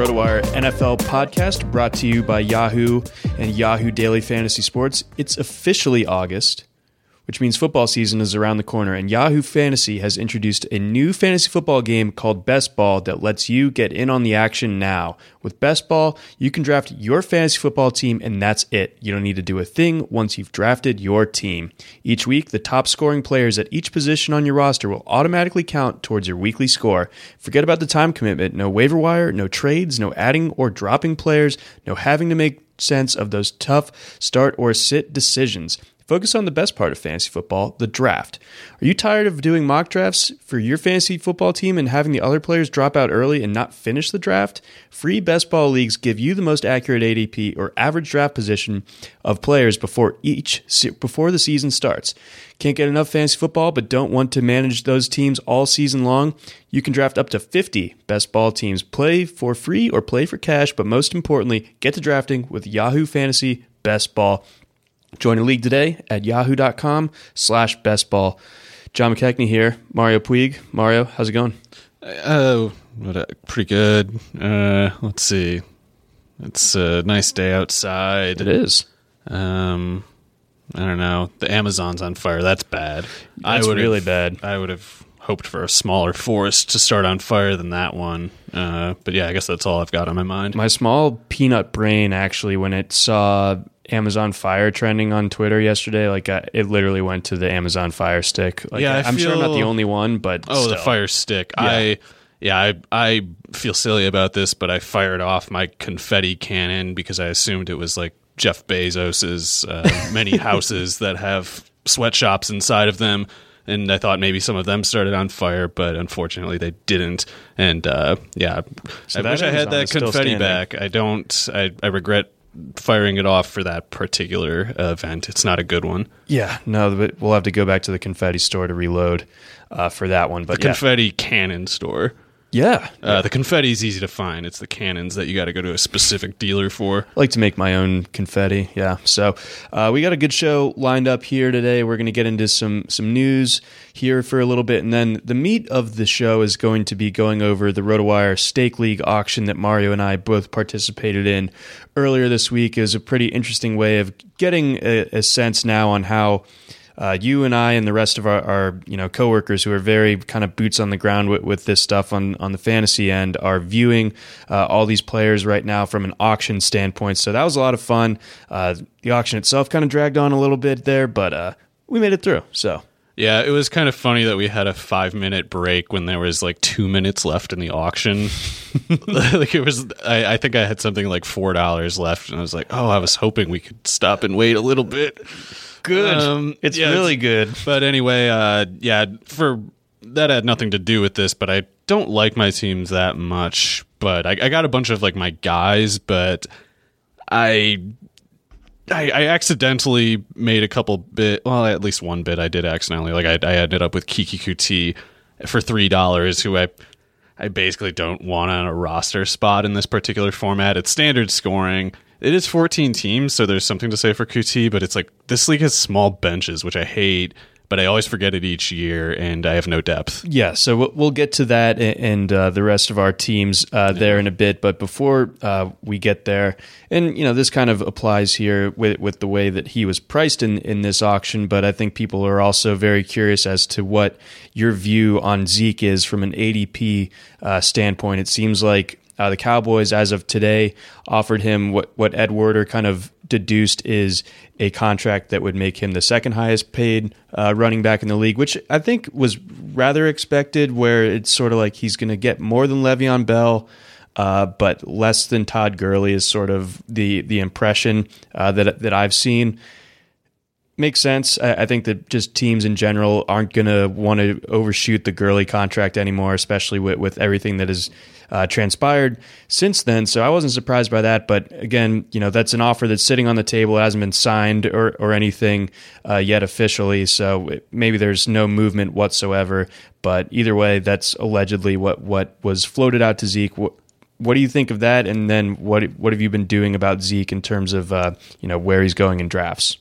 RotoWire NFL podcast brought to you by Yahoo and Yahoo Daily Fantasy Sports. It's officially August, which means football season is around the corner, and Yahoo Fantasy has introduced a new fantasy football game called Best Ball that lets you get in on the action now. With Best Ball, you can draft your fantasy football team, and that's it. You don't need to do a thing once you've drafted your team. Each week, the top scoring players at each position on your roster will automatically count towards your weekly score. Forget about the time commitment no waiver wire, no trades, no adding or dropping players, no having to make sense of those tough start or sit decisions. Focus on the best part of fantasy football, the draft. Are you tired of doing mock drafts for your fantasy football team and having the other players drop out early and not finish the draft? Free best ball leagues give you the most accurate ADP or average draft position of players before each before the season starts. Can't get enough fantasy football but don't want to manage those teams all season long? You can draft up to 50 best ball teams. Play for free or play for cash, but most importantly, get to drafting with Yahoo Fantasy Best Ball. Join a league today at yahoo.com slash bestball. John McKechnie here, Mario Puig. Mario, how's it going? Oh, pretty good. Uh, let's see. It's a nice day outside. It is. Um, I don't know. The Amazon's on fire. That's bad. That's I really bad. I would have hoped for a smaller forest to start on fire than that one. Uh, but yeah, I guess that's all I've got on my mind. My small peanut brain actually, when it saw Amazon Fire trending on Twitter yesterday, like uh, it literally went to the Amazon Fire Stick. Like, Yeah, I I'm sure I'm not the only one, but Oh, the fire stick. Yeah. I yeah, I I feel silly about this, but I fired off my confetti cannon because I assumed it was like Jeff Bezos's uh, many houses that have sweatshops inside of them. And I thought maybe some of them started on fire, but unfortunately they didn't. And uh, yeah, I wish I had that still confetti back. I don't. I, I regret firing it off for that particular event. It's not a good one. Yeah, no, but we'll have to go back to the confetti store to reload uh, for that one. But the yeah. confetti cannon store. Yeah, Uh, The confetti is easy to find. It's the cannons that you got to go to a specific dealer for. I like to make my own confetti. Yeah. So uh, we got a good show lined up here today. We're going to get into some some news here for a little bit, and then the meat of the show is going to be going over the RotoWire Stake League auction that Mario and I both participated in earlier this week. It was a pretty interesting way of getting a, a sense now on how. Uh, you and I and the rest of our, our, you know coworkers who are very kind of boots on the ground with, with this stuff on on the fantasy end are viewing uh, all these players right now from an auction standpoint. So that was a lot of fun. Uh, the auction itself kind of dragged on a little bit there, but uh, we made it through. So Yeah, it was kind of funny that we had a five minute break when there was like two minutes left in the auction. like it was, I, I think I had something like four dollars left, and I was like, oh, I was hoping we could stop and wait a little bit. good. Um, it's yeah, really good. But anyway, uh, yeah, for that had nothing to do with this, but I don't like my teams that much. But I, I got a bunch of like my guys, but I, I I accidentally made a couple bit. Well, at least one bit I did accidentally. Like I, I ended up with Keke Coutee for three dollars, who I. I basically don't want on a roster spot in this particular format. It's standard scoring. It is 14 teams, so there's something to say for Coutee, but it's like this league has small benches, which I hate, but I always forget it each year, and I have no depth. Yeah, so we'll- we'll get to that and uh, the rest of our teams uh, there in a bit. But before uh, we get there, and you know this kind of applies here with with the way that he was priced in in this auction. But I think people are also very curious as to what your view on Zeke is from an ADP uh, standpoint. It seems like uh, the Cowboys, as of today, offered him what what Ed Werder kind of deduced is a contract that would make him the second highest paid uh, running back in the league, which I think was rather expected. Where it's sort of like he's going to get more than Le'Veon Bell. Uh, but less than Todd Gurley is sort of the the impression uh, that that I've seen makes sense. I, I think that just teams in general aren't going to want to overshoot the Gurley contract anymore, especially with, with everything that has uh, transpired since then. So I wasn't surprised by that. But again, you know, that's an offer that's sitting on the table, it hasn't been signed or, or anything uh, yet officially. So maybe there's no movement whatsoever. But either way, that's allegedly what, what was floated out to Zeke. What, what do you think of that? And then what what have you been doing about Zeke in terms of uh, you know where he's going in drafts?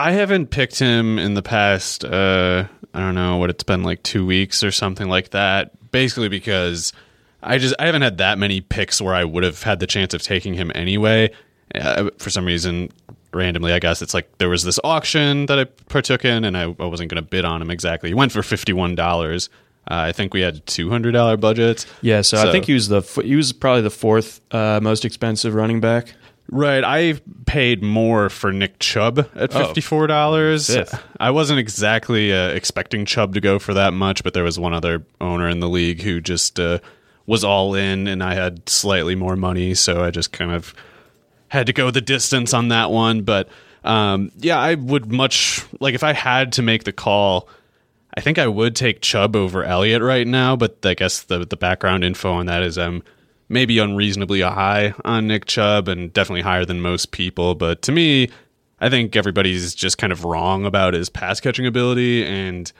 I haven't picked him in the past, uh, I don't know what it's been like two weeks or something like that. Basically, because I just I haven't had that many picks where I would have had the chance of taking him anyway. Uh, for some reason, randomly, I guess it's like there was this auction that I partook in, and I, I wasn't going to bid on him exactly. He went for fifty one dollars. Uh, I think we had two hundred dollar budgets. Yeah, so, I think he was the he was probably the fourth uh, most expensive running back. Right, I paid more for Nick Chubb at Oh. fifty four dollars. Fifth. I wasn't exactly uh, expecting Chubb to go for that much, but there was one other owner in the league who just uh, was all in, and I had slightly more money, so I just kind of had to go the distance on that one. But um, yeah, I would much like if I had to make the call. I think I would take Chubb over Elliott right now, but I guess the the background info on that is I'm maybe unreasonably high on Nick Chubb and definitely higher than most people. But to me, I think everybody's just kind of wrong about his pass catching ability. And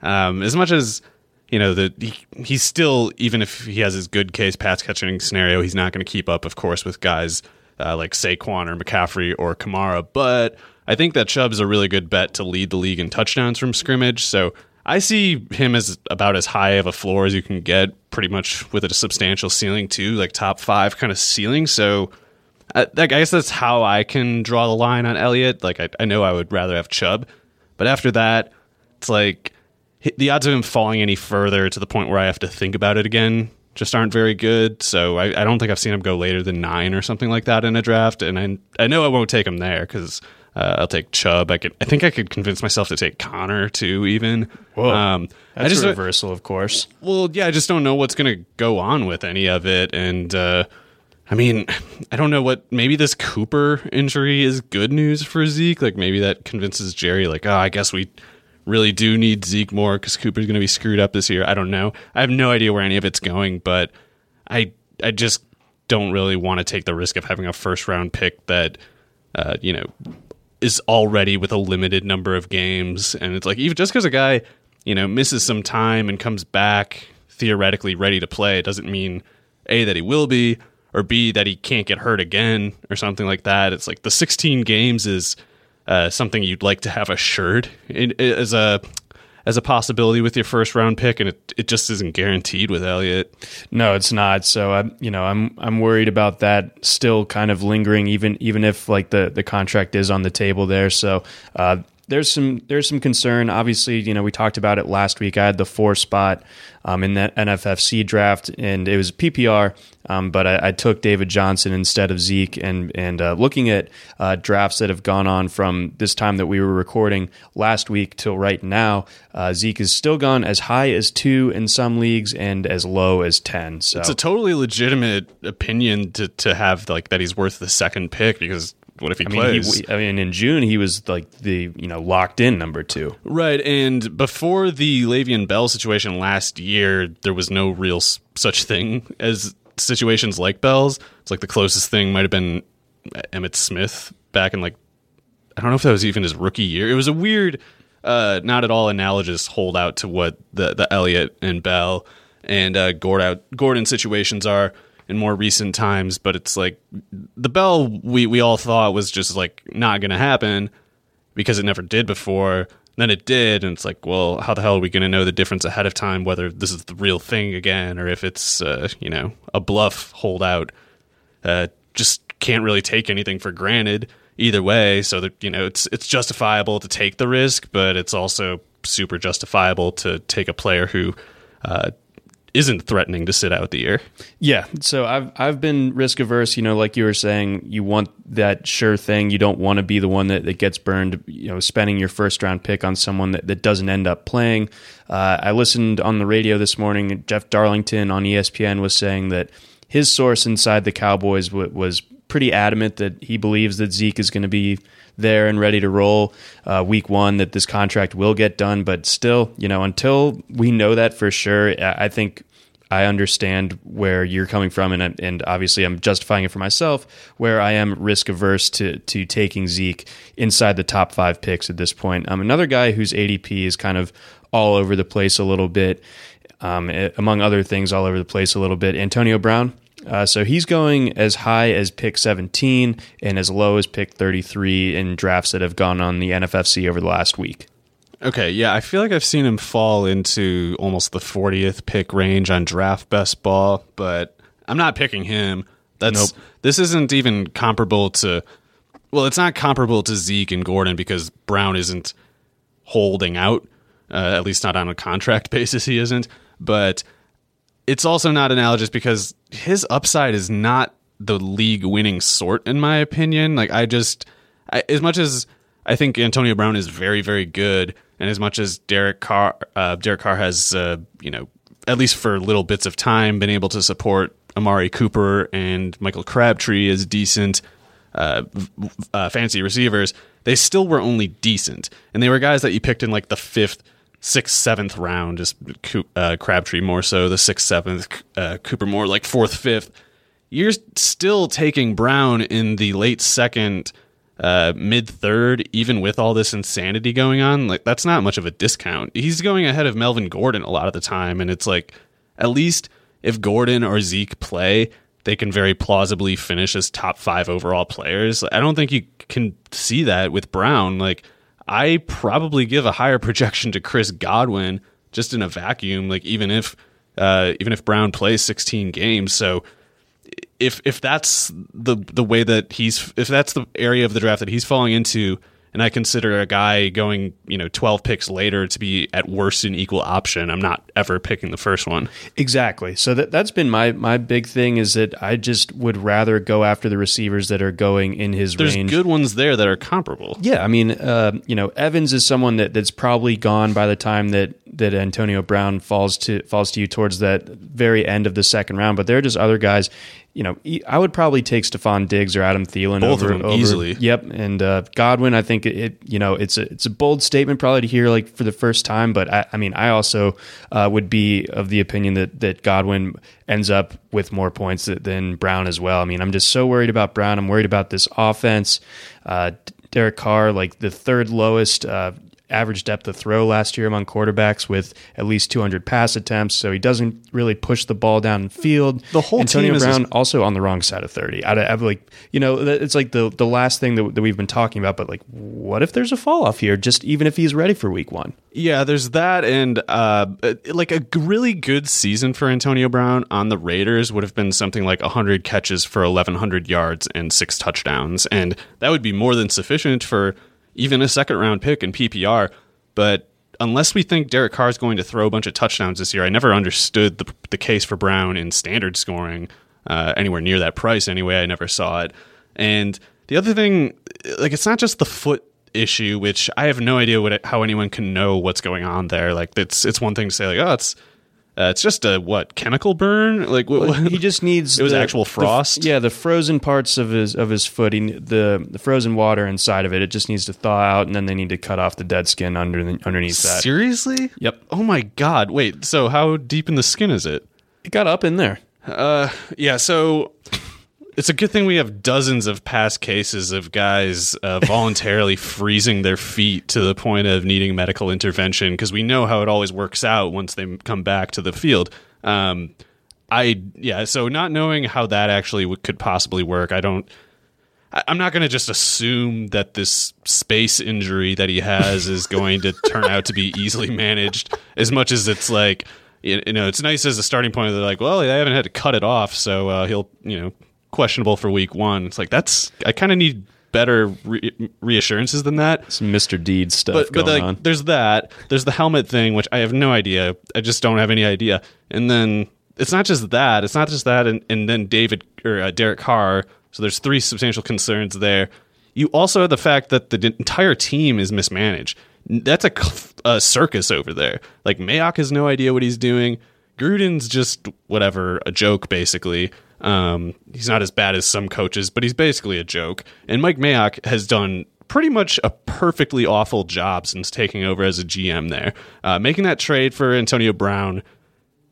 um, as much as you know that he, he's still even if he has his good case pass catching scenario, he's not going to keep up, of course, with guys uh, like Saquon or McCaffrey or Kamara. But I think that Chubb's a really good bet to lead the league in touchdowns from scrimmage. So I see him as about as high of a floor as you can get, pretty much with a substantial ceiling too, like top five kind of ceiling. So uh, I, I guess that's how I can draw the line on Elliott. Like I, I know I would rather have Chubb, but after that, it's like the odds of him falling any further to the point where I have to think about it again just aren't very good. So I, I don't think I've seen him go later than nine or something like that in a draft. And I I know I won't take him there because uh, I'll take Chubb. I could I think I could convince myself to take Connor too. Even um, I That's just a reversal, of course. well, yeah, I just don't know what's going to go on with any of it. And, uh, I mean, I don't know what, maybe this Cooper injury is good news for Zeke. Like, maybe that convinces Jerry, like, oh, I guess we really do need Zeke more because Cooper's going to be screwed up this year. I don't know. I have no idea where any of it's going, but I, I just, don't really want to take the risk of having a first round pick that, uh, you know, is already with a limited number of games. And it's like, even just because a guy, you know, misses some time and comes back theoretically ready to play, doesn't mean A, that he will be, or B, that he can't get hurt again or something like that. It's like the 16 games is uh, something you'd like to have assured as a as a possibility with your first round pick, and it, it just isn't guaranteed with Elliott. No, it's not. So I, you know, I'm I'm worried about that still kind of lingering, even even if like the the contract is on the table there. So uh, there's some there's some concern. Obviously, you know, we talked about it last week. I had the four spot um, in that NFFC draft, and it was PPR, um, but I, I, took David Johnson instead of Zeke. And and uh, looking at uh, drafts that have gone on from this time that we were recording last week till right now, uh, Zeke has still gone as high as two in some leagues and as low as ten. So it's a totally legitimate opinion to to have like that he's worth the second pick because what if he I plays? Mean, he, I mean, in June he was like the you know locked in number two. Right, and before the Le'Veon Bell situation last year, there was no real such thing as situations like Bell's. It's like the closest thing might have been Emmitt Smith back in like I don't know if that was even his rookie year. It was a weird, uh, not at all analogous holdout to what the the Elliott and Bell and uh, Gordon Gordon situations are in more recent times, but it's like the bell we, we all thought was just like not going to happen because it never did before. Then it did, and it's like, well, how the hell are we going to know the difference ahead of time whether this is the real thing again or if it's uh, you know a bluff holdout? Uh, just can't really take anything for granted either way. So that you know it's it's justifiable to take the risk, but it's also super justifiable to take a player who uh, isn't threatening to sit out the year. Yeah. So I've I've been risk averse. You know, like you were saying, you want that sure thing. You don't want to be the one that, that gets burned. You know, spending your first round pick on someone that, that doesn't end up playing. Uh, I listened on the radio this morning. Jeff Darlington on ESPN was saying that his source inside the Cowboys w- was pretty adamant that he believes that Zeke is going to be there and ready to roll uh, week one, that this contract will get done. But still, you know, until we know that for sure, I think I understand where you're coming from, and and obviously I'm justifying it for myself, where I am risk averse to to taking Zeke inside the top five picks at this point. Um, another guy whose ADP is kind of all over the place a little bit, um, among other things, all over the place a little bit. Antonio Brown. Uh, so he's going as high as pick 17 and as low as pick 33 in drafts that have gone on the NFFC over the last week. Okay, yeah, I feel like I've seen him fall into almost the 40th pick range on draft best ball, but I'm not picking him. That's nope. this isn't even comparable to well, it's not comparable to Zeke and Gordon because Brown isn't holding out, uh, at least not on a contract basis he isn't, but it's also not analogous because his upside is not the league winning sort in my opinion. Like I just I, as much as I think Antonio Brown is very very good and as much as Derek Carr, uh, Derek Carr has, uh, you know, at least for little bits of time, been able to support Amari Cooper and Michael Crabtree as decent uh, uh, fancy receivers, they still were only decent, and they were guys that you picked in like the fifth, sixth, seventh round. Just uh, Crabtree more so, the sixth, seventh, uh, Cooper more like fourth, fifth. You're still taking Brown in the late second uh, mid third, even with all this insanity going on, like that's not much of a discount. He's going ahead of Melvin Gordon a lot of the time, and it's like at least if Gordon or Zeke play, they can very plausibly finish as top five overall players. I don't think you can see that with Brown. Like I probably give a higher projection to Chris Godwin just in a vacuum. Like even if uh, even if Brown plays 16 games, so if if that's the the way that he's if that's the area of the draft that he's falling into and I consider a guy going, you know, 12 picks later to be at worst an equal option, I'm not ever picking the first one. Exactly. So that that's been my my big thing is that I just would rather go after the receivers that are going in his range. There's range. good ones there that are comparable. Yeah, I mean, uh, you know, Evans is someone that that's probably gone by the time that that Antonio Brown falls to falls to you towards that very end of the second round, but there are just other guys. You know, I would probably take Stefon Diggs or Adam Thielen Both over, of them over- easily. Yep, and uh, Godwin. I think it, You know, it's a it's a bold statement probably to hear like for the first time, but I, I mean, I also uh, would be of the opinion that that Godwin ends up with more points th- than Brown as well. I mean, I'm just so worried about Brown. I'm worried about this offense. Uh, Derek Carr, like the third lowest. Uh, average depth of throw last year among quarterbacks with at least 200 pass attempts, so he doesn't really push the ball down field. The whole Antonio Brown also on the wrong side of 30. I, I like you know it's like the the last thing that, that we've been talking about, but like what if there's a fall off here? Just even if he's ready for week one. Yeah, there's that, and uh, like a really good season for Antonio Brown on the Raiders would have been something like 100 catches for 1,100 yards and six touchdowns, and that would be more than sufficient for even a second round pick in PPR. But unless we think Derek Carr is going to throw a bunch of touchdowns this year, I never understood the, the case for Brown in standard scoring uh, anywhere near that price. Anyway, I never saw it. And the other thing, like, it's not just the foot issue, which I have no idea what how anyone can know what's going on there. Like, it's it's one thing to say like, oh, it's uh, it's just a what chemical burn. Like, what, what- He just needs It was the- actual the- frost? yeah, the frozen parts of his of his foot, he, the the frozen water inside of it. It just needs to thaw out, and then they need to cut off the dead skin under the, underneath that. seriously. Yep. Oh my god. Wait. So how deep in the skin is it? It got up in there. Uh, yeah. So it's a good thing we have dozens of past cases of guys uh, voluntarily freezing their feet to the point of needing medical intervention because we know how it always works out once they come back to the field. Um, I yeah. So not knowing how that actually w- could possibly work, I don't. I- I'm not going to just assume that this space injury that he has is going to turn out to be easily managed as much as it's like you you know it's nice as a starting point they're like well they haven't had to cut it off so uh, he'll you know questionable for week one. It's like that's I kind of need better re- reassurances than that. Some Mr. Deed stuff but but going like on. there's that. There's the helmet thing which i have no idea. I just don't have any idea. And then it's not just that. It's not just that and, and then david or uh, derek carr. So there's three substantial concerns there. You also have the fact that the d- entire team is mismanaged. That's a circus over there. Like mayock has no idea what he's doing. Gruden's just whatever a joke basically um, he's not as bad as some coaches, but he's basically a joke. And Mike Mayock has done pretty much a perfectly awful job since taking over as a GM there. Uh, making that trade for Antonio Brown,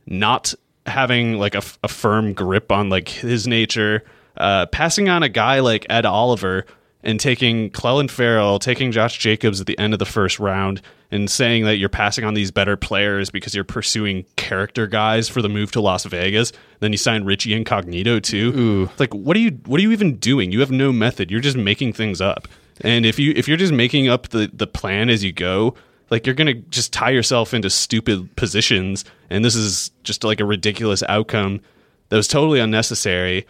not having like a firm grip on like his nature, uh, passing on a guy like Ed Oliver and taking Clelin Ferrell, taking Josh Jacobs at the end of the first round, and saying that you're passing on these better players because you're pursuing character guys for the move to Las Vegas. Then you sign Richie Incognito too. It's like what are you what are you even doing? You have no method. You're just making things up. And if you if you're just making up the the plan as you go, like you're gonna just tie yourself into stupid positions. And this is just like a ridiculous outcome that was totally unnecessary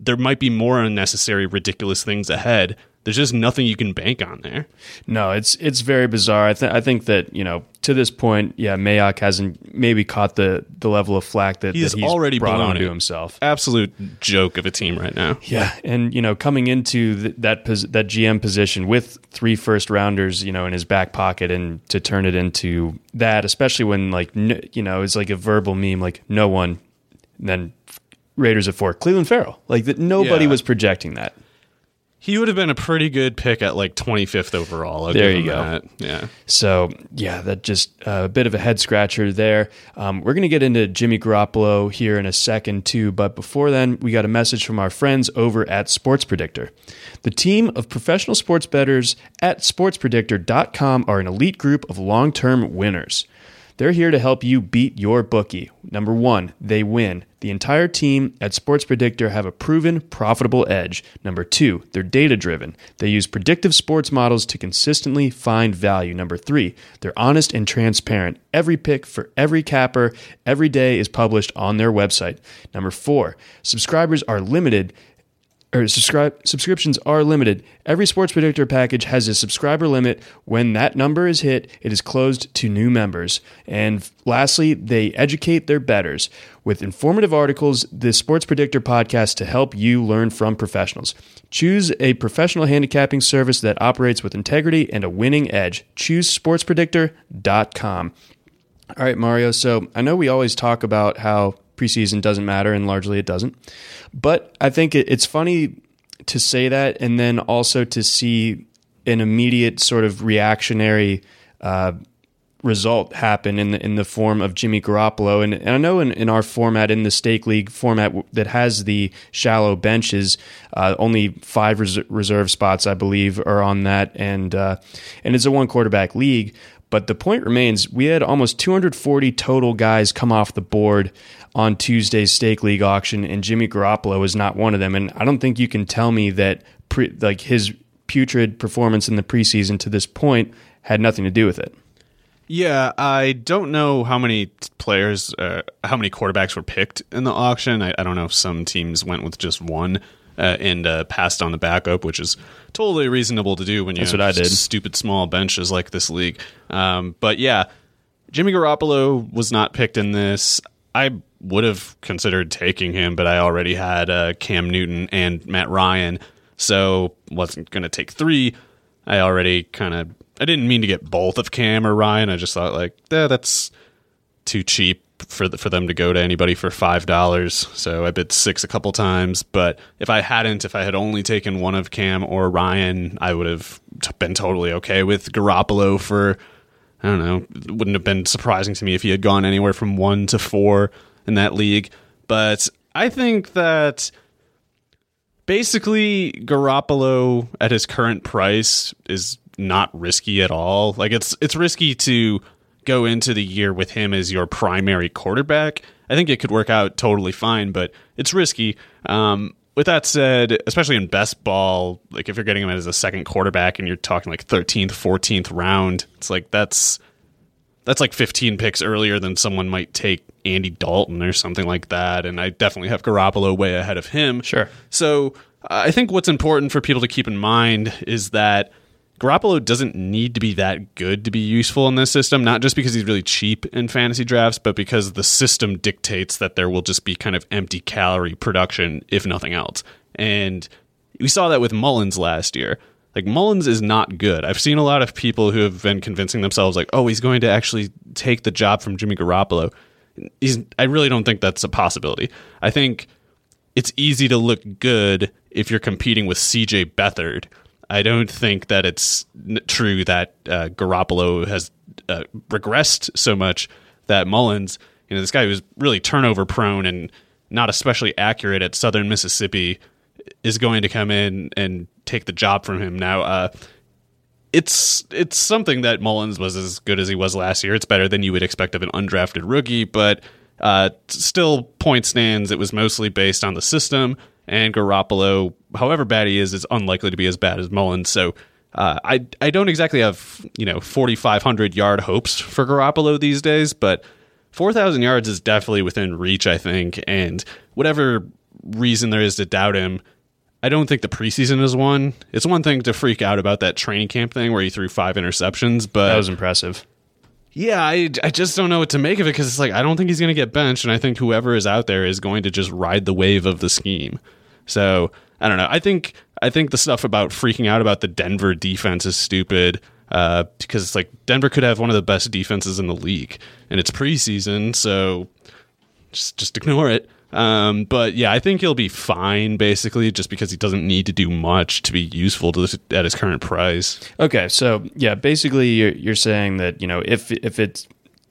there might be more unnecessary, ridiculous things ahead. There's just nothing you can bank on there. No, it's it's very bizarre. I, th- I think that you know to this point, yeah, Mayock hasn't maybe caught the the level of flack that He's that he's already brought onto himself. Absolute joke of a team right now. Yeah, and you know, coming into th- that pos- that GM position with three first rounders, you know, in his back pocket, and to turn it into that, especially when like n- you know, it's like a verbal meme, like no one, then Raiders at four, Clelin Ferrell, like that. Nobody Yeah. was projecting that. He would have been a pretty good pick at like 25th overall. I'll There you go. that. Yeah. So yeah, that just uh, a bit of a head scratcher there. Um, we're going to get into Jimmy Garoppolo here in a second too, but before then, we got a message from our friends over at Sports Predictor. The team of professional sports bettors at SportsPredictor.com are an elite group of long-term winners. They're here to help you beat your bookie. Number one, they win. The entire team at Sports Predictor have a proven, profitable edge. Number two, they're data driven. They use predictive sports models to consistently find value. Number three, they're honest and transparent. Every pick for every capper every day is published on their website. Number four, subscribers are limited or subscribe subscriptions are limited. Every sports predictor package has a subscriber limit. When that number is hit, it is closed to new members. And lastly, they educate their betters with informative articles. The Sports Predictor podcast to help you learn from professionals. Choose a professional handicapping service that operates with integrity and a winning edge. Choose sportspredictor.com. All right, Mario. So I know we always talk about how preseason doesn't matter, and largely it doesn't. But I think it, it's funny to say that, and then also to see an immediate sort of reactionary uh, result happen in the in the form of Jimmy Garoppolo. And, and I know in, in our format, in the stake league format that has the shallow benches, uh, only five res- reserve spots, I believe, are on that, and uh, and it's a one quarterback league. But the point remains, we had almost 240 total guys come off the board on Tuesday's stake league auction, and Jimmy Garoppolo is not one of them. And I don't think you can tell me that pre, like his putrid performance in the preseason to this point had nothing to do with it. Yeah, I don't know how many players, uh, how many quarterbacks were picked in the auction. I, I, don't know if some teams went with just one uh, and uh, passed on the backup, which is totally reasonable to do when you That's have what I did. stupid small benches like this league. Um, but yeah, Jimmy Garoppolo was not picked in this. I would have considered taking him, but I already had uh, Cam Newton and Matt Ryan, so wasn't going to take three. I already kind of I didn't mean to get both of Cam or Ryan. I just thought like, eh, that's too cheap for the, for them to go to anybody for five dollars. So I bid six a couple times. But if I hadn't, if I had only taken one of Cam or Ryan, I would have been totally okay with Garoppolo for. I don't know. It wouldn't have been surprising to me if he had gone anywhere from one to four in that league. But I think that basically Garoppolo at his current price is not risky at all. Like it's it's risky to go into the year with him as your primary quarterback. I think it could work out totally fine, but it's risky. Um, with that said, especially in best ball, like if you're getting him as a second quarterback and you're talking like 13th, 14th round, it's like that's that's like 15 picks earlier than someone might take Andy Dalton or something like that. And I definitely have Garoppolo way ahead of him. Sure. So I think what's important for people to keep in mind is that Garoppolo doesn't need to be that good to be useful in this system, not just because he's really cheap in fantasy drafts, but because the system dictates that there will just be kind of empty calorie production, if nothing else. And we saw that with Mullens last year. Like Mullens is not good. I've seen a lot of people who have been convincing themselves like, "Oh, he's going to actually take the job from Jimmy Garoppolo." He's I really don't think that's a possibility. I think it's easy to look good if you're competing with CJ Beathard I don't think that it's true that uh, Garoppolo has uh, regressed so much that Mullens, you know, this guy who's really turnover prone and not especially accurate at Southern Mississippi, is going to come in and take the job from him. Now, uh, it's it's something that Mullens was as good as he was last year. It's better than you would expect of an undrafted rookie, but uh, still, point stands. It was mostly based on the system and Garoppolo, however bad he is, is unlikely to be as bad as Mullens. So uh, I I don't exactly have you know 4,500 yard hopes for Garoppolo these days, but 4,000 yards is definitely within reach, I think. And whatever reason there is to doubt him, I don't think the preseason is one. It's one thing to freak out about that training camp thing where he threw five interceptions, but that was impressive. Yeah, I, I just don't know what to make of it because it's like I don't think he's going to get benched, and I think whoever is out there is going to just ride the wave of the scheme. So I don't know. I think I think the stuff about freaking out about the Denver defense is stupid uh, because it's like Denver could have one of the best defenses in the league, and it's preseason, so just just ignore it. Um, but yeah, I think he'll be fine basically, just because he doesn't need to do much to be useful to this, at his current price. Okay, so yeah, basically you're, you're saying that you know if if it's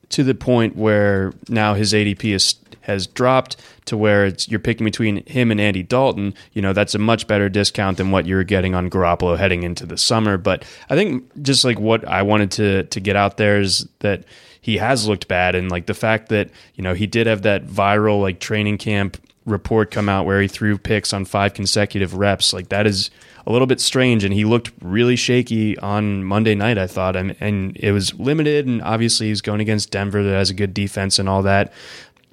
to the point where now his ADP is has dropped to where it's you're picking between him and Andy Dalton, you know, that's a much better discount than what you're getting on Garoppolo heading into the summer. But I think just like what I wanted to to get out there is that he has looked bad. And like the fact that, you know, he did have that viral like training camp report come out where he threw picks on five consecutive reps, like that is a little bit strange. And he looked really shaky on Monday night I thought. And, and it was limited. And obviously he's going against Denver that has a good defense and all that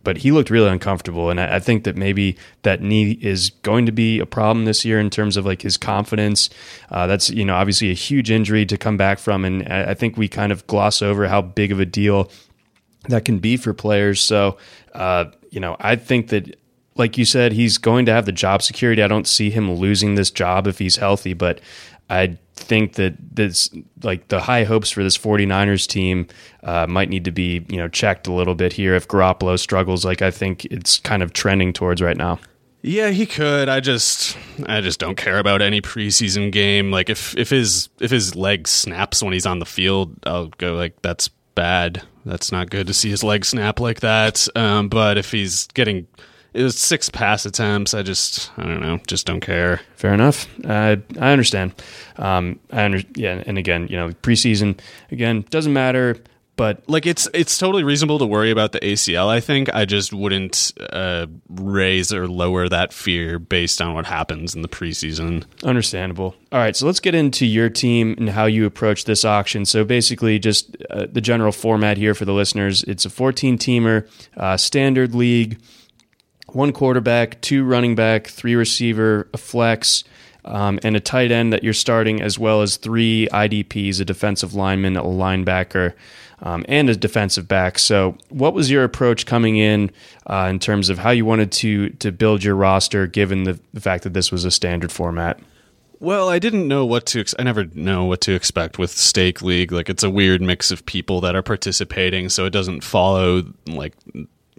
but he looked really uncomfortable. And I, I, think that maybe that knee is going to be a problem this year in terms of like his confidence. Uh, that's, you know, obviously a huge injury to come back from. And I, I think we kind of gloss over how big of a deal that can be for players. So, uh, you know, I think that like you said, he's going to have the job security. I don't see him losing this job if he's healthy, but I think that this like the high hopes for this 49ers team uh, might need to be you know checked a little bit here if Garoppolo struggles like I think it's kind of trending towards right now. Yeah, he could. I just I just don't care about any preseason game. Like if if his if his leg snaps when he's on the field, I'll go like that's bad. That's not good to see his leg snap like that. Um, but if he's getting it was six pass attempts. I just, I don't know, just don't care. Fair enough. I I understand. Um, I under, yeah, and again, you know, preseason again doesn't matter. But like it's it's totally reasonable to worry about the ACL. I think I just wouldn't uh, raise or lower that fear based on what happens in the preseason. Understandable. All right, so let's get into your team and how you approach this auction. So basically, just uh, the general format here for the listeners. It's a 14 teamer, uh, standard league one quarterback, two running back, three receiver, a flex, um, and a tight end that you're starting, as well as three IDPs, a defensive lineman, a linebacker, um, and a defensive back. So, what was your approach coming in uh, in terms of how you wanted to to build your roster, given the, the fact that this was a standard format? Well, I didn't know what to. Ex- I never know what to expect with Stake League. Like it's a weird mix of people that are participating, so it doesn't follow like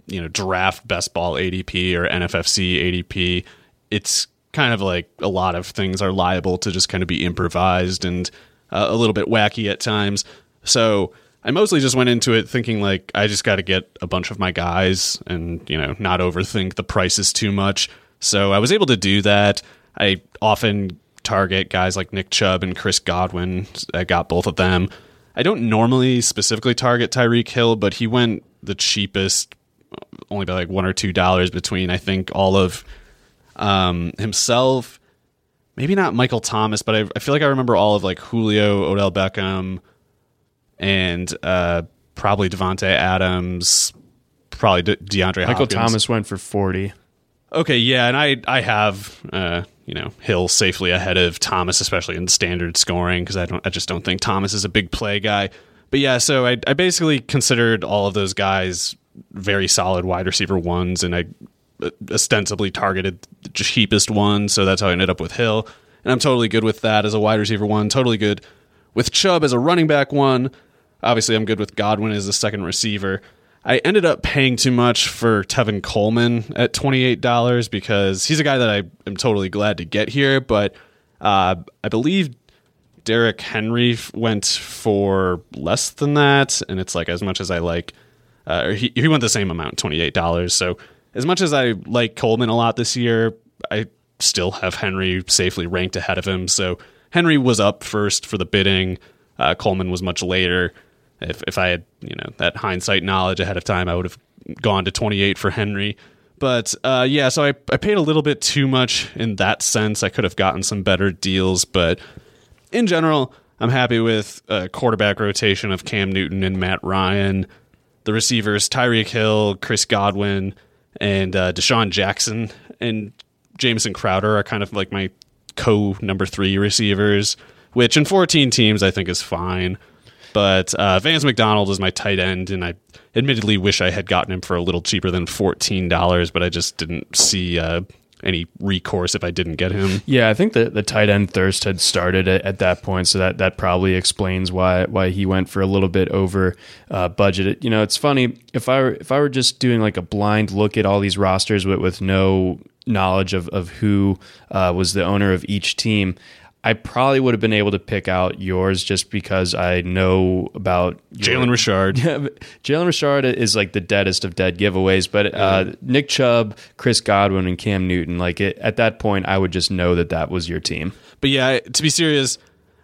you know draft best ball ADP or NFFC ADP. It's kind of like a lot of things are liable to just kind of be improvised and uh, a little bit wacky at times. So I mostly just went into it thinking like I just got to get a bunch of my guys and you know not overthink the prices too much. So I was able to do that. I often target guys like Nick Chubb and Chris Godwin. I got both of them. I don't normally specifically target Tyreek Hill, but he went the cheapest only by like one or two dollars between I think all of um, himself, maybe not Michael Thomas, but I, I, feel like I remember all of like Julio, Odell Beckham, and uh, probably Davante Adams, probably De- DeAndre. Michael Hopkins. Thomas went for forty. Okay, yeah, and I I have uh, you know Hill safely ahead of Thomas, especially in standard scoring because I don't I just don't think Thomas is a big play guy. But yeah, so I, I basically considered all of those guys very solid wide receiver ones, and I ostensibly targeted the cheapest one, so that's how I ended up with Hill. And I'm totally good with that as a wide receiver one. Totally good with Chubb as a running back one. Obviously, I'm good with Godwin as a second receiver. I ended up paying too much for Tevin Coleman at $28 because he's a guy that I am totally glad to get here, but uh, I believe Derrick Henry went for less than that, and it's like as much as I like uh, he, he went the same amount, $28. So as much as I like Coleman a lot this year, I still have Henry safely ranked ahead of him. So Henry was up first for the bidding. Uh, Coleman was much later. If if I had you know that hindsight knowledge ahead of time, I would have gone to 28 for Henry. But uh, yeah, so I, I paid a little bit too much in that sense. I could have gotten some better deals, but in general, I'm happy with a quarterback rotation of Cam Newton and Matt Ryan the receivers Tyreek Hill, Chris Godwin, and uh, DeSean Jackson and Jamison Crowder are kind of like my co number three receivers, which in 14 teams I think is fine. But uh, Vance McDonald is my tight end, and I admittedly wish I had gotten him for a little cheaper than $14, but I just didn't see uh, any recourse if I didn't get him. Yeah, I think the the tight end thirst had started at, at that point, so that that probably explains why why he went for a little bit over uh, budget. You know, it's funny if I were if I were just doing like a blind look at all these rosters with with no knowledge of of who uh, was the owner of each team. I probably would have been able to pick out yours just because I know about Jalen Richard. Yeah, Jalen Richard is like the deadest of dead giveaways, but uh, Nick Chubb, Chris Godwin, and Cam Newton. Like it, at that point, I would just know that that was your team. But yeah, to be serious,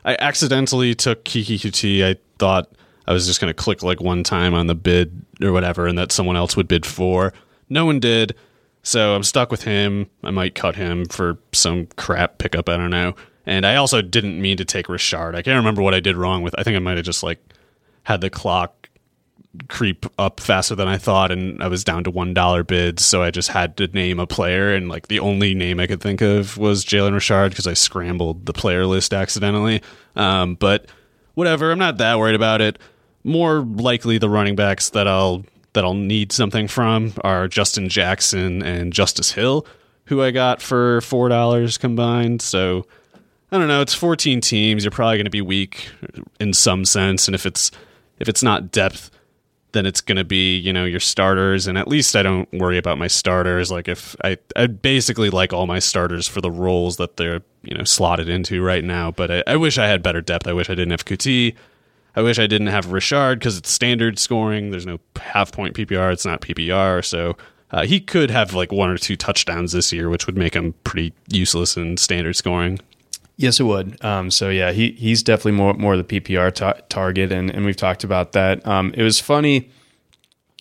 I accidentally took Keke Coutee. I thought I was just going to click like one time on the bid or whatever, and that someone else would bid for. No one did, so I'm stuck with him. I might cut him for some crap pickup. I don't know. And I also didn't mean to take Richard. I can't remember what I did wrong with. I think I might have just like had the clock creep up faster than I thought, and I was down to one dollar bids. So I just had to name a player, and like the only name I could think of was Jalen Richard because I scrambled the player list accidentally. Um, but whatever, I'm not that worried about it. More likely, the running backs that I'll that I'll need something from are Justin Jackson and Justice Hill, who I got for four dollars combined. So I don't know. It's 14 teams. You're probably going to be weak in some sense, and if it's if it's not depth, then it's going to be you know your starters. And at least I don't worry about my starters. Like if I I basically like all my starters for the roles that they're you know slotted into right now. But I, I wish I had better depth. I wish I didn't have Coutee. I wish I didn't have Richard because it's standard scoring. There's no half point PPR. It's not PPR. So uh, he could have like one or two touchdowns this year, which would make him pretty useless in standard scoring. Yes, it would. Um, so yeah, he he's definitely more more the PPR ta- target, and and we've talked about that. Um, it was funny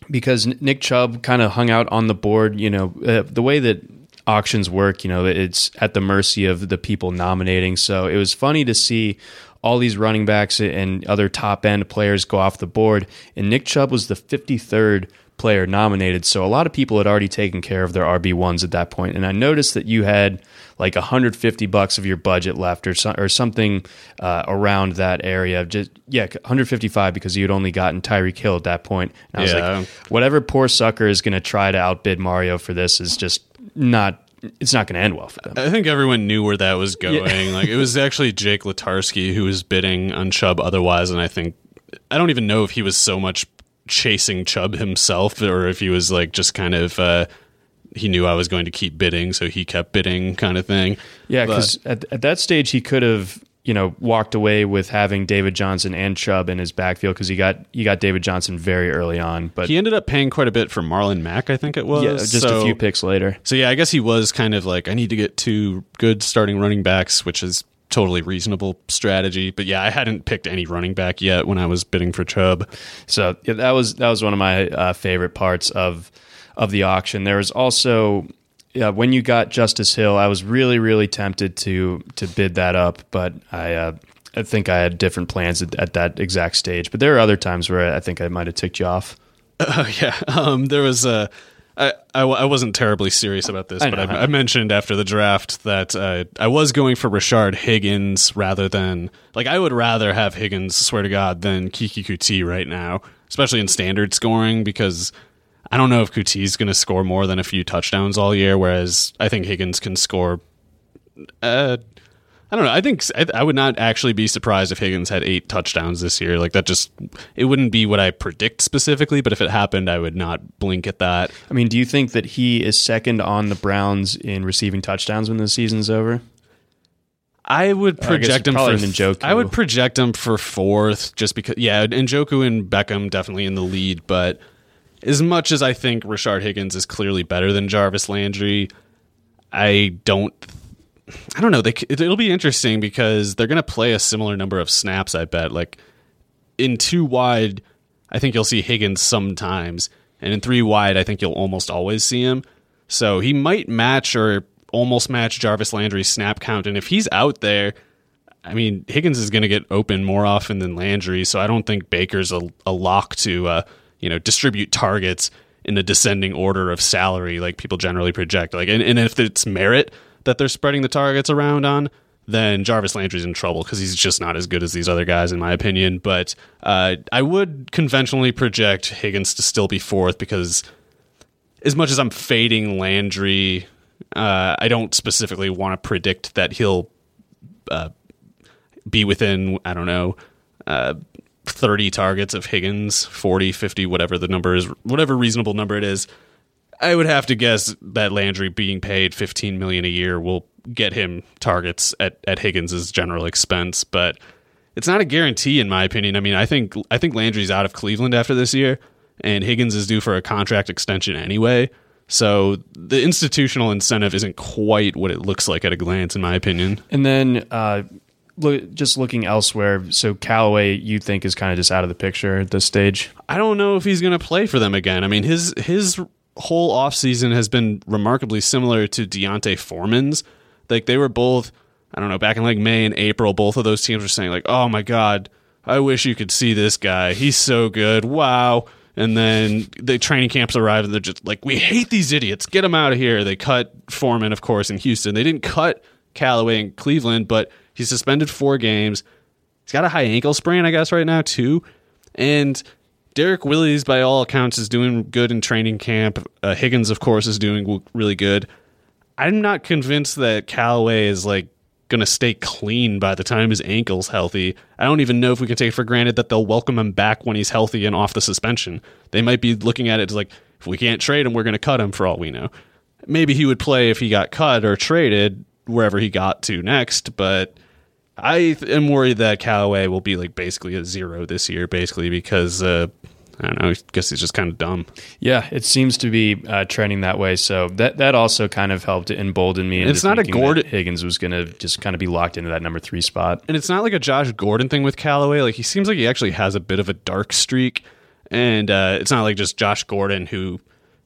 because Nick Chubb kind of hung out on the board. You know, uh, the way that auctions work, you know, it's at the mercy of the people nominating. So it was funny to see all these running backs and other top end players go off the board, and Nick Chubb was the 53rd player nominated. So a lot of people had already taken care of their RB ones at that point. And I noticed that you had like 150 bucks of your budget left, or so, or something uh, around that area. Just yeah, 155 because you had only gotten Tyreek Hill at that point. And I was Yeah. like, whatever poor sucker is going to try to outbid Mario for this is just not. It's not going to end well for them. I think everyone knew where that was going. Like it was actually Jake Latarski who was bidding on Chubb otherwise, and I think I don't even know if he was so much chasing Chubb himself or if he was like just kind of uh, he knew I was going to keep bidding, so he kept bidding, kind of thing. Yeah, because at, at that stage he could have you know walked away with having David Johnson and Chubb in his backfield because he got he got David Johnson very early on, but he ended up paying quite a bit for Marlon Mack, I think it was. yeah, just So- a few picks later. So yeah, I guess he was kind of like, I need to get two good starting running backs, which is totally reasonable strategy. But yeah, I hadn't picked any running back yet when I was bidding for Chubb. So yeah, that was that was one of my uh, favorite parts of of the auction. There was also yeah, when you got Justice Hill, I was really really tempted to to bid that up, but I. Uh, I think I had different plans at, at that exact stage, but there are other times where I think I might have ticked you off. Oh yeah, um, there was a. I, I, I wasn't terribly serious about this, I but know. I, I mentioned after the draft that uh, I was going for Rashard Higgins rather than like I would rather have Higgins, swear to God, than Keke Coutee right now, especially in standard scoring because I don't know if Coutee's going to score more than a few touchdowns all year, whereas I think Higgins can score. Uh, I don't know. I think I, I would not actually be surprised if Higgins had eight touchdowns this year. Like that, just it wouldn't be what I predict specifically, but if it happened, I would not blink at that. I mean, do you think that he is second on the Browns in receiving touchdowns when the season's over? I would I project him for Njoku. I would project him for fourth, just because. Yeah, Njoku and Beckham definitely in the lead, but as much as I think Rashard Higgins is clearly better than Jarvis Landry, I don't. I don't know. They, it'll be interesting because they're going to play a similar number of snaps. I bet. Like in two wide, I think you'll see Higgins sometimes, and in three wide, I think you'll almost always see him. So he might match or almost match Jarvis Landry's snap count, and if he's out there, I mean Higgins is going to get open more often than Landry. So I don't think Baker's a, a lock to uh, you know distribute targets in a descending order of salary like people generally project. Like, and, and if it's merit that they're spreading the targets around on, then Jarvis Landry's in trouble because he's just not as good as these other guys, in my opinion. But uh, I would conventionally project Higgins to still be fourth because, as much as I'm fading Landry, uh, I don't specifically want to predict that he'll uh, be within, I don't know, uh, 30 targets of Higgins, 40, 50, whatever the number is, whatever reasonable number it is. I would have to guess that Landry being paid 15 million a year will get him targets at, at Higgins's general expense, but it's not a guarantee in my opinion. I mean, I think I think Landry's out of Cleveland after this year and Higgins is due for a contract extension anyway. So the institutional incentive isn't quite what it looks like at a glance in my opinion. And then uh, look, just looking elsewhere, so Callaway, you think is kind of just out of the picture at this stage. I don't know if he's going to play for them again. I mean, his his whole offseason has been remarkably similar to D'Onta Foreman's. Like they were both, I don't know, back in like May and April, both of those teams were saying like, "Oh my god, I wish you could see this guy. He's so good. Wow." And then the training camps arrive and they're just like, "We hate these idiots. Get them out of here." They cut Foreman, of course, in Houston. They didn't cut Callaway in Cleveland, but he's suspended 4 games. He's got a high ankle sprain, I guess, right now too. And Derrick Willies, by all accounts, is doing good in training camp. Uh, Higgins, of course, is doing really good. I'm not convinced that Callaway is like going to stay clean by the time his ankle's healthy. I don't even know if we can take for granted that they'll welcome him back when he's healthy and off the suspension. They might be looking at it as like, if we can't trade him, we're going to cut him for all we know. Maybe he would play if he got cut or traded wherever he got to next, but I am worried that Callaway will be like basically a zero this year, basically because uh, I don't know. I guess he's just kind of dumb. Yeah, it seems to be uh, trending that way. So that that also kind of helped embolden me. It's not a Gordon Higgins was going to just kind of be locked into that number three spot. And it's not like a Josh Gordon thing with Callaway. Like he seems like he actually has a bit of a dark streak, and uh, it's not like just Josh Gordon who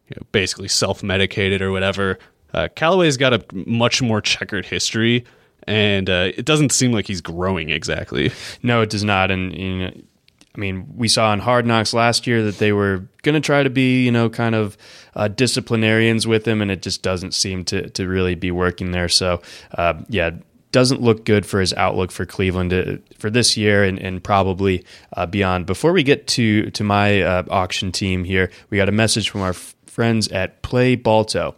you know, basically self medicated or whatever. Uh, Callaway's got a much more checkered history. And uh, it doesn't seem like he's growing exactly. No, it does not. And you know, I mean, we saw in Hard Knocks last year that they were going to try to be, you know, kind of uh, disciplinarians with him, and it just doesn't seem to to really be working there. So, uh, yeah, doesn't look good for his outlook for Cleveland uh, for this year and, and probably uh, beyond. Before we get to to my uh, auction team here, we got a message from our f- friends at Play Balto.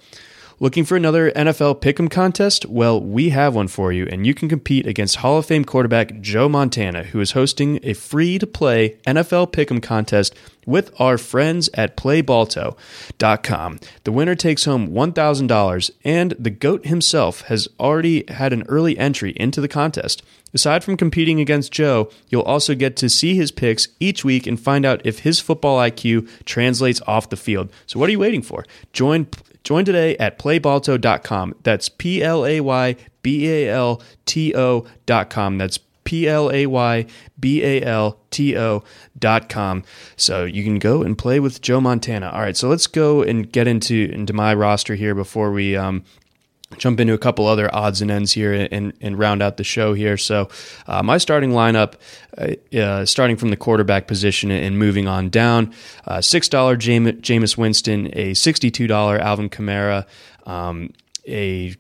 Looking for another NFL Pick'em contest? Well, we have one for you, and you can compete against Hall of Fame quarterback Joe Montana, who is hosting a free to play NFL Pick'em contest with our friends at playbalto.com. The winner takes home $1,000, and the GOAT himself has already had an early entry into the contest. Aside from competing against Joe, you'll also get to see his picks each week and find out if his football IQ translates off the field. So, what are you waiting for? Join Join today at playbalto.com. That's P L A Y B A L T O.com. That's P L A Y B A L T O dot com. So you can go and play with Joe Montana. All right, so let's go and get into into my roster here before we um, jump into a couple other odds and ends here and, and round out the show here. So, uh, my starting lineup, uh, uh, starting from the quarterback position and moving on down, uh, $6 Jame- Jameis Winston, a $62 Alvin Kamara, um, a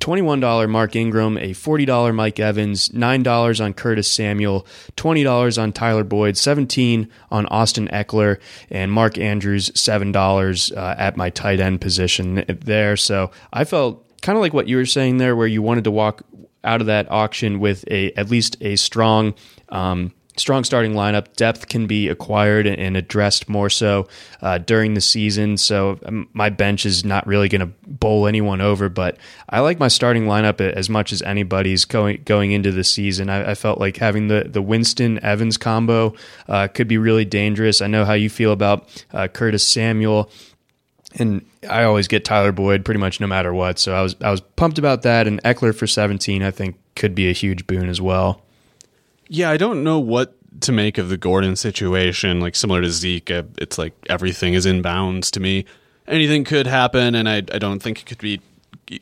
$21 Mark Ingram, a $40 Mike Evans, $9 on Curtis Samuel, $20 on Tyler Boyd, 17 on Austin Ekeler, and Mark Andrews, $7 uh, at my tight end position there. So I felt kind of like what you were saying there, where you wanted to walk out of that auction with a at least a strong. Um, strong starting lineup. Depth can be acquired and addressed more so uh, during the season. So um, my bench is not really going to bowl anyone over, but I like my starting lineup as much as anybody's going going into the season. I, I felt like having the the Winston Evans combo uh, could be really dangerous. I know how you feel about uh, Curtis Samuel and I always get Tyler Boyd pretty much no matter what. So I was I was pumped about that, and Ekeler for 17 I think could be a huge boon as well. Yeah, I don't know what to make of the Gordon situation. Like similar to Zeke, uh, it's like everything is in bounds to me. Anything could happen, and I I don't think it could be.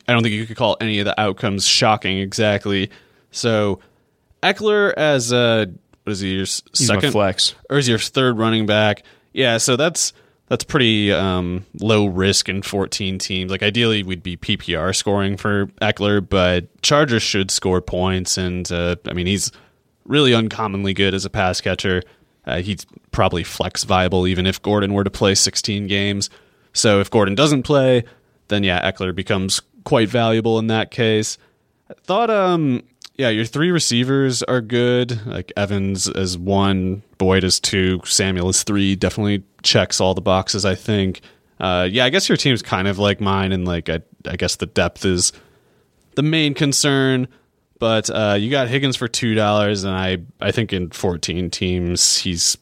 I don't think you could call any of the outcomes shocking exactly. So Ekeler as a what is he your second flex or is your third running back? Yeah, so that's that's pretty um, low risk in 14 teams. Like ideally, we'd be PPR scoring for Ekeler, but Chargers should score points. And uh, I mean, he's really uncommonly good as a pass catcher. Uh, he's probably flex viable even if Gordon were to play 16 games. So if Gordon doesn't play, then yeah, Ekeler becomes quite valuable in that case. I thought um yeah, your three receivers are good. Like Evans as one, Boyd as two, Samuel as three. Definitely checks all the boxes. I think. Uh, yeah, I guess your team's kind of like mine, and like I, I guess the depth is the main concern. But uh, you got Higgins for two dollars, and I, I think in fourteen teams he's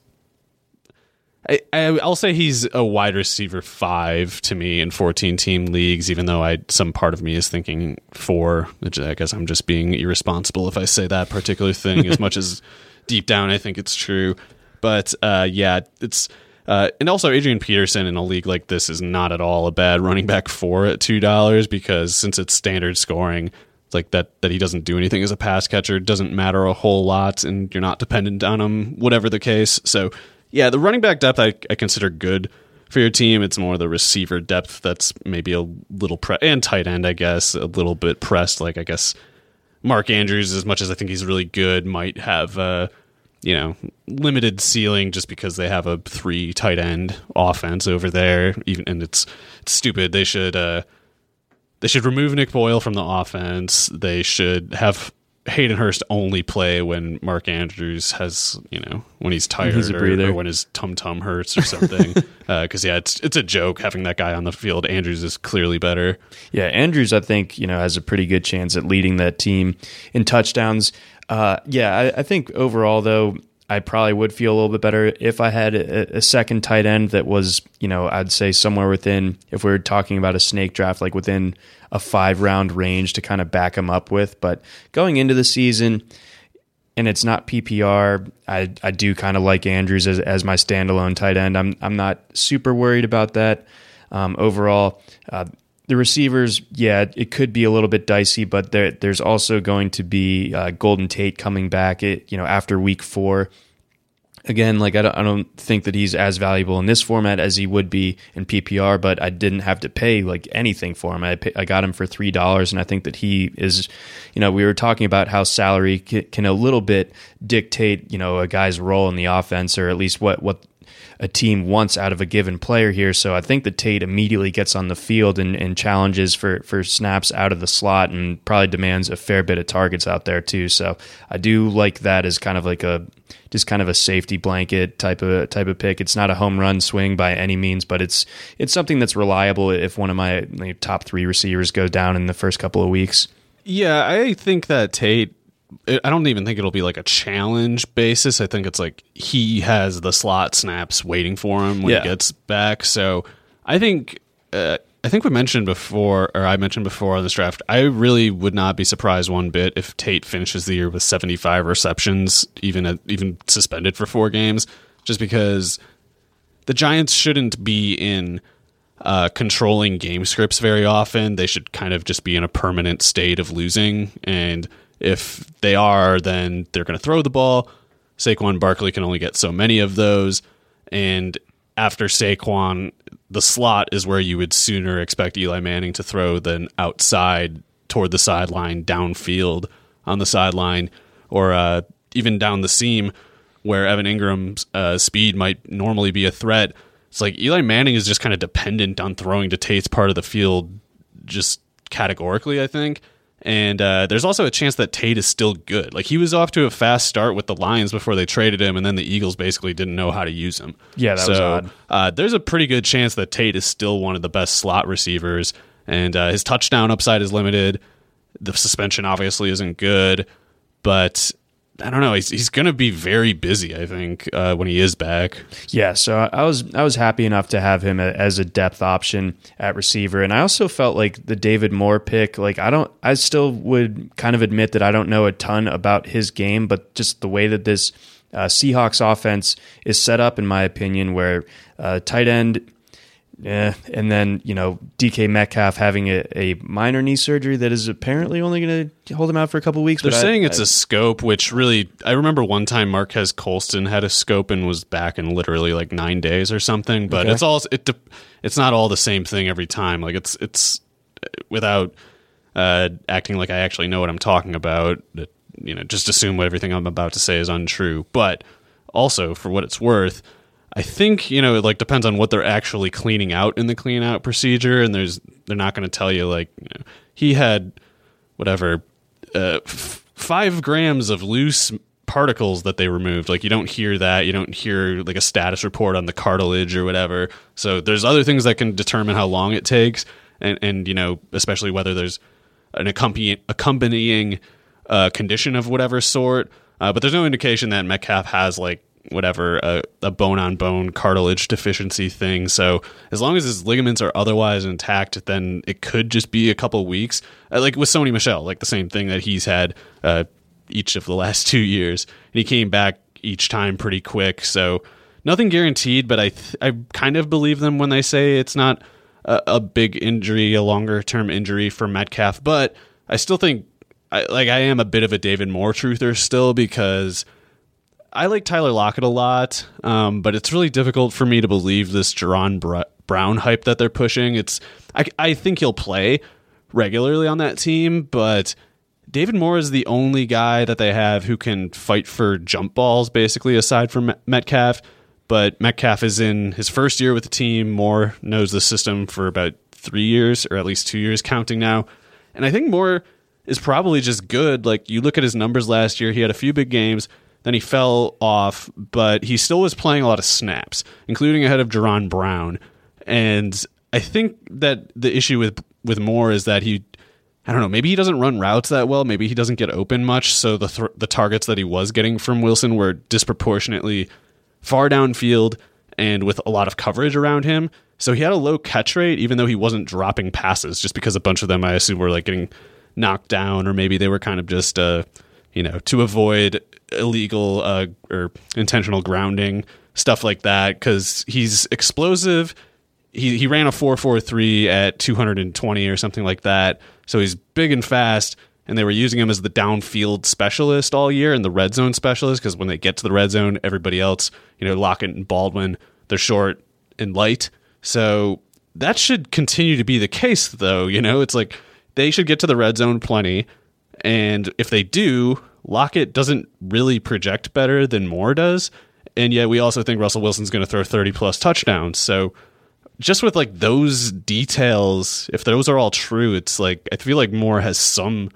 I, I will say he's a wide receiver five to me in 14 team leagues, even though I some part of me is thinking four. Which I guess I'm just being irresponsible if I say that particular thing, as much as deep down I think it's true. But uh, yeah, it's uh, and also Adrian Peterson in a league like this is not at all a bad running back four at two dollars because since it's standard scoring, like that that he doesn't do anything as a pass catcher doesn't matter a whole lot, and you're not dependent on him, whatever the case. So yeah, the running back depth I, I consider good for your team. It's more the receiver depth that's maybe a little pre- and tight end, I guess, a little bit pressed. Like I guess Mark Andrews, as much as I think he's really good, might have uh, you know limited ceiling just because they have a three tight end offense over there. Even and it's, it's stupid. They should. Uh, they should remove Nick Boyle from the offense. They should have Hayden Hurst only play when Mark Andrews has, you know, when he's tired He's or, or when his tum tum hurts or something. Because yeah, it's it's a joke having that guy on the field. Andrews is clearly better. Yeah, Andrews, I think you know has a pretty good chance at leading that team in touchdowns. Uh, yeah, I, I think overall though, I probably would feel a little bit better if I had a, a second tight end that was, you know, I'd say somewhere within, if we are talking about a snake draft, like within a five round range to kind of back him up with. But going into the season, and it's not PPR. I, I do kind of like Andrews as, as my standalone tight end. I'm I'm not super worried about that um, overall. Uh, the receivers, yeah, it could be a little bit dicey, but there, there's also going to be uh, Golden Tate coming back. It you know after week four. Again, like I don't, I don't think that he's as valuable in this format as he would be in PPR, but I didn't have to pay like anything for him. I pay, I got him for three dollars, and I think that he is, you know, we were talking about how salary can, can a little bit dictate, you know, a guy's role in the offense, or at least what what a team wants out of a given player here. So I think that Tate immediately gets on the field and, and, challenges for, for snaps out of the slot and probably demands a fair bit of targets out there too. So I do like that as kind of like a just kind of a safety blanket type of type of pick. It's not a home run swing by any means, but it's it's something that's reliable if one of my top three receivers go down in the first couple of weeks. Yeah, I think that Tate I don't even think it'll be like a challenge basis. I think it's like he has the slot snaps waiting for him when Yeah. he gets back. So I think uh, I think we mentioned before, or I mentioned before on this draft. I really would not be surprised one bit if Tate finishes the year with seventy five receptions, even at, even suspended for four games, just because the Giants shouldn't be in uh, controlling game scripts very often. They should kind of just be in a permanent state of losing. And if they are, then they're going to throw the ball. Saquon Barkley can only get so many of those. And after Saquon, the slot is where you would sooner expect Eli Manning to throw than outside toward the sideline, downfield on the sideline, or uh, even down the seam where Evan Engram's uh, speed might normally be a threat. It's like Eli Manning is just kind of dependent on throwing to Tate's part of the field, just categorically, I think. And uh, there's also a chance that Tate is still good. Like he was off to a fast start with the Lions before they traded him, and then the Eagles basically didn't know how to use him. Yeah, that so, was odd. Uh, there's a pretty good chance that Tate is still one of the best slot receivers, and uh, his touchdown upside is limited. The suspension obviously isn't good, but I don't know. He's he's going to be very busy. I think uh, when he is back. Yeah, so I was I was happy enough to have him as a depth option at receiver, and I also felt like the David Moore pick. Like I don't, I still would kind of admit that I don't know a ton about his game, but just the way that this uh, Seahawks offense is set up, in my opinion, where uh, tight end. Yeah, and then you know DK Metcalf having a, a minor knee surgery that is apparently only going to hold him out for a couple weeks. They're but I- saying it's I- a scope, which really I remember one time Marques Colston had a scope and was back in literally like nine days or something. But Okay. it's all it. de- It's not all the same thing every time. Like it's it's without uh, acting like I actually know what I'm talking about. You know, just assume what everything I'm about to say is untrue. But also, for what it's worth, I think you know it like depends on what they're actually cleaning out in the clean out procedure, and there's they're not going to tell you like you know, he had whatever uh, f- five grams of loose particles that they removed. Like you don't hear that. You don't hear like a status report on the cartilage or whatever. So there's other things that can determine how long it takes, and and you know especially whether there's an accompanying accompanying uh, condition of whatever sort. Uh, but there's no indication that Metcalf has like whatever a, a bone on bone cartilage deficiency thing. So as long as his ligaments are otherwise intact, then it could just be a couple weeks. Uh, like with Sony Michel, like the same thing that he's had uh, each of the last two years, and he came back each time pretty quick. So nothing guaranteed, but I th- I kind of believe them when they say it's not a, a big injury, a longer term injury for Metcalf. But I still think. I, like I am a bit of a David Moore truther still because I like Tyler Lockett a lot, um, but it's really difficult for me to believe this Jaron Br- Brown hype that they're pushing. It's I, I think he'll play regularly on that team, but David Moore is the only guy that they have who can fight for jump balls, basically, aside from Metcalf. But Metcalf is in his first year with the team. Moore knows the system for about three years, or at least two years counting now. And I think Moore is probably just good. Like you look at his numbers last year, he had a few big games, then he fell off, but he still was playing a lot of snaps, including ahead of Jaron Brown. And I think that the issue with with Moore is that he I don't know, maybe he doesn't run routes that well, maybe he doesn't get open much, so the th- the targets that he was getting from Wilson were disproportionately far downfield and with a lot of coverage around him. So he had a low catch rate, even though he wasn't dropping passes, just because a bunch of them, I assume, were like getting knocked down, or maybe they were kind of just, uh, you know, to avoid illegal uh, or intentional grounding, stuff like that, because he's explosive. He, he ran a 4.43 at 220 or something like that. So he's big and fast and they were using him as the downfield specialist all year and the red zone specialist because when they get to the red zone, everybody else, you know, Lockett and Baldwin, they're short and light. So that should continue to be the case, though. You know, it's like they should get to the red zone plenty. And if they do, Lockett doesn't really project better than Moore does. And yet we also think Russell Wilson's going to throw 30 plus touchdowns. So just with like those details, if those are all true, it's like I feel like Moore has some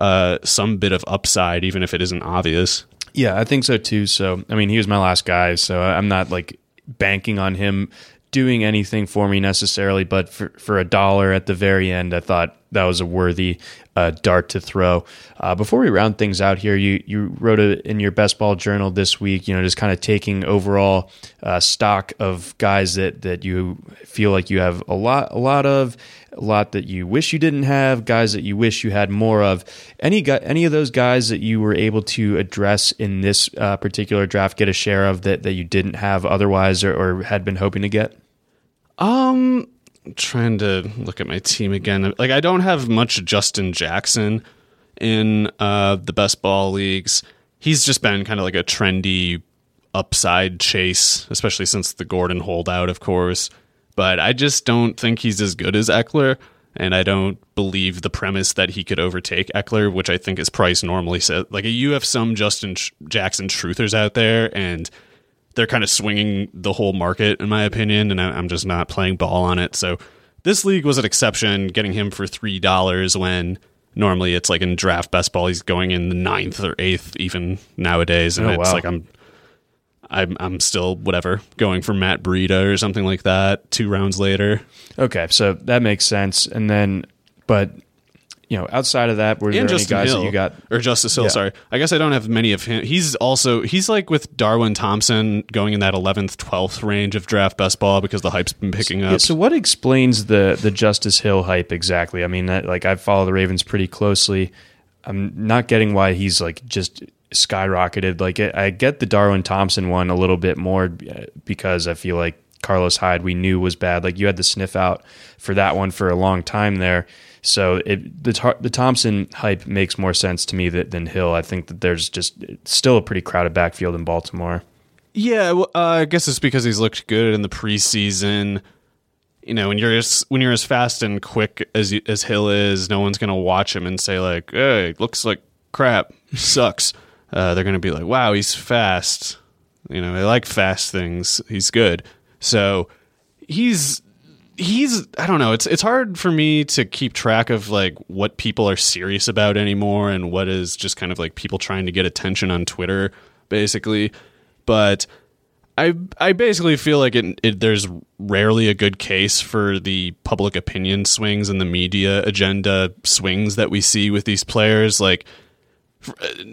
uh, some bit of upside, even if it isn't obvious. Yeah, I think so too. So, I mean, he was my last guy, so I'm not like banking on him doing anything for me necessarily, but for, for a dollar at the very end, I thought that was a worthy uh, dart to throw. Uh, before we round things out here, you you wrote it in your best ball journal this week. You know, just kind of taking overall uh, stock of guys that that you feel like you have a lot a lot of, a lot that you wish you didn't have, guys that you wish you had more of. Any guy, any of those guys that you were able to address in this uh, particular draft, get a share of that that you didn't have otherwise or, or had been hoping to get. Um, Trying to look at my team again. Like I don't have much Justin Jackson in uh, the best ball leagues. He's just been kind of like a trendy upside chase, especially since the Gordon holdout, of course. But I just don't think he's as good as Ekeler, and I don't believe the premise that he could overtake Ekeler, which I think is Price normally said. Like you have some Justin Jackson truthers out there, and they're kind of swinging the whole market, in my opinion, and I'm just not playing ball on it. So this league was an exception, getting him for three dollars when normally it's like in draft best ball he's going in the ninth or eighth even nowadays, and Oh, it's wow. like I'm. I'm I'm still whatever going for Matt Breida or something like that. Two rounds later, Okay, so that makes sense. And then, but you know, outside of that, were there and any guys Hill that you got? or Justice Hill. Yeah. Sorry, I guess I don't have many of him. He's also he's like with Darwin Thompson going in that eleventh, twelfth range of draft best ball because the hype's been picking up. Yeah, so what explains the the Justice Hill hype exactly? I mean, that, like I follow the Ravens pretty closely. I'm not getting why he's like just skyrocketed. Like I get the Darwin Thompson one a little bit more uh, because I feel like Carlos Hyde we knew was bad. Like you had the sniff out for that one for a long time there. So it, the the Thompson hype makes more sense to me that, than Hill. I think that there's just still a pretty crowded backfield in Baltimore. Yeah, well, uh, I guess it's because he's looked good in the preseason. You know, when you're as when you're as fast and quick as as Hill is, no one's gonna watch him and say like, "Hey, looks like crap, sucks." uh, they're gonna be like, "Wow, he's fast." You know, they like fast things. He's good. So he's he's I don't know. It's it's hard for me to keep track of like what people are serious about anymore and what is just kind of like people trying to get attention on Twitter, basically. But I I basically feel like it, it there's rarely a good case for the public opinion swings and the media agenda swings that we see with these players. Like, f- uh,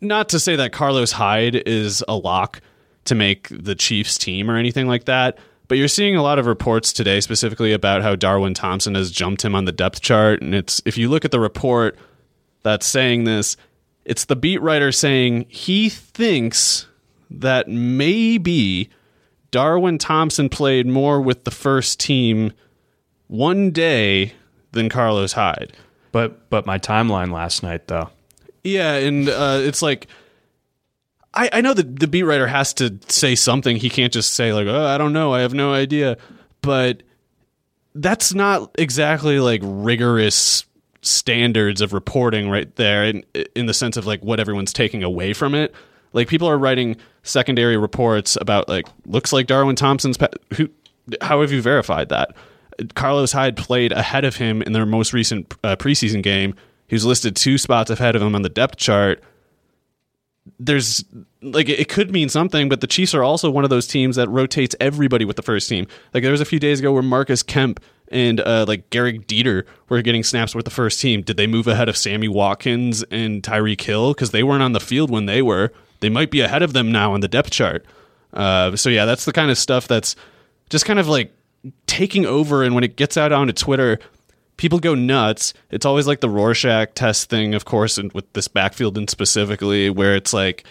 not to say that Carlos Hyde is a lock to make the Chiefs team or anything like that, but you're seeing a lot of reports today specifically about how Darwin Thompson has jumped him on the depth chart, and it's if you look at the report that's saying this, it's the beat writer saying he thinks that maybe Darwin Thompson played more with the first team one day than Carlos Hyde. But but my timeline last night though. Yeah, and uh, it's like I, I know that the beat writer has to say something. He can't just say like, "Oh, I don't know, I have no idea." But that's not exactly like rigorous standards of reporting right there in in the sense of like what everyone's taking away from it. Like people are writing secondary reports about like looks like Darwin Thompson's who how have you verified that? Carlos Hyde played ahead of him in their most recent uh, preseason game. He was listed two spots ahead of him on the depth chart. There's like it could mean something, but the Chiefs are also one of those teams that rotates everybody with the first team. Like there was a few days ago where Marcus Kemp and uh, like Gehrig Dieter were getting snaps with the first team. Did they move ahead of Sammy Watkins and Tyreek Hill because they weren't on the field when they were? They might be ahead of them now on the depth chart. Uh, so yeah, that's the kind of stuff that's just kind of like taking over. And when it gets out onto Twitter, people go nuts. It's always like the Rorschach test thing, of course, and with this backfield and specifically, where it's like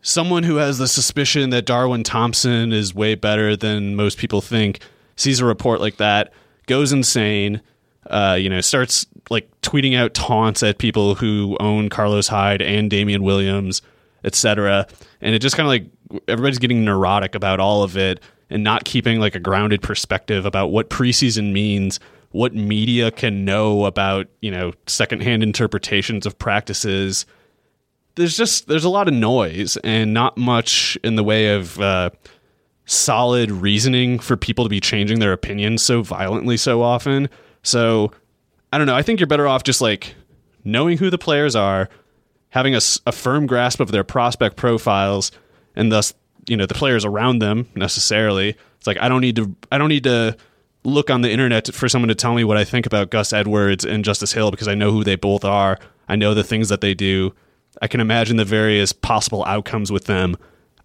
someone who has the suspicion that Darwin Thompson is way better than most people think sees a report like that, goes insane. Uh, you know, starts like tweeting out taunts at people who own Carlos Hyde and Damien Williams, etc. And it just kind of like everybody's getting neurotic about all of it and not keeping like a grounded perspective about what preseason means, what media can know about, you know, secondhand interpretations of practices. There's just there's a lot of noise and not much in the way of uh, solid reasoning for people to be changing their opinions so violently so often. So I don't know. I think you're better off just like knowing who the players are, having a, a firm grasp of their prospect profiles, and thus you know the players around them necessarily. It's like I don't need to I don't need to look on the internet for someone to tell me what I think about Gus Edwards and Justice Hill because I know who they both are. I know the things that they do. I can imagine the various possible outcomes with them.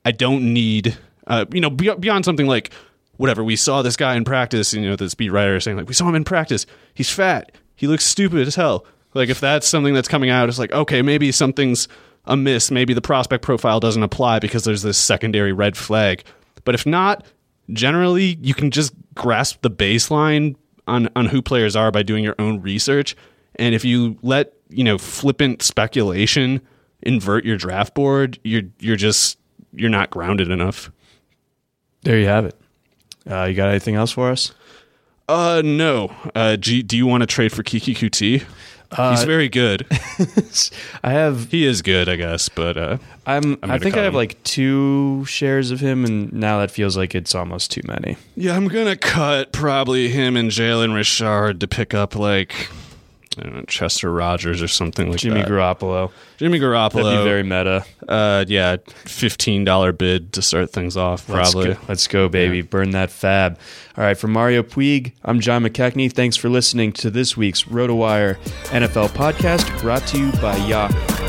I don't need uh, you know beyond something like whatever we saw this guy in practice. You know this beat writer saying like we saw him in practice. He's fat. He looks stupid as hell. Like if that's something that's coming out, it's like okay maybe something's amiss. Maybe the prospect profile doesn't apply because there's this secondary red flag. But if not, generally you can just grasp the baseline on on who players are by doing your own research. And if you let you know flippant speculation invert your draft board, you're you're just you're not grounded enough. There you have it. Uh, you got anything else for us? Uh, no. Uh, do, do you want to trade for Keke Coutee? Uh, He's very good. I have. He is good, I guess, but uh, I'm. I'm i think I have him. like two shares of him, and now that feels like it's almost too many. Yeah, I'm gonna cut probably him and Jalen Richard to pick up like know, Chester Rogers or something like that. Jimmy that. Garoppolo. Jimmy Garoppolo. That'd be very meta. Uh, yeah, fifteen dollar bid to start things off. Probably. Let's go, Let's go baby. Yeah. Burn that FAAB. All right, for Mario Puig, I'm John McKechnie. Thanks for listening to this week's RotoWire NFL podcast, brought to you by Yahoo.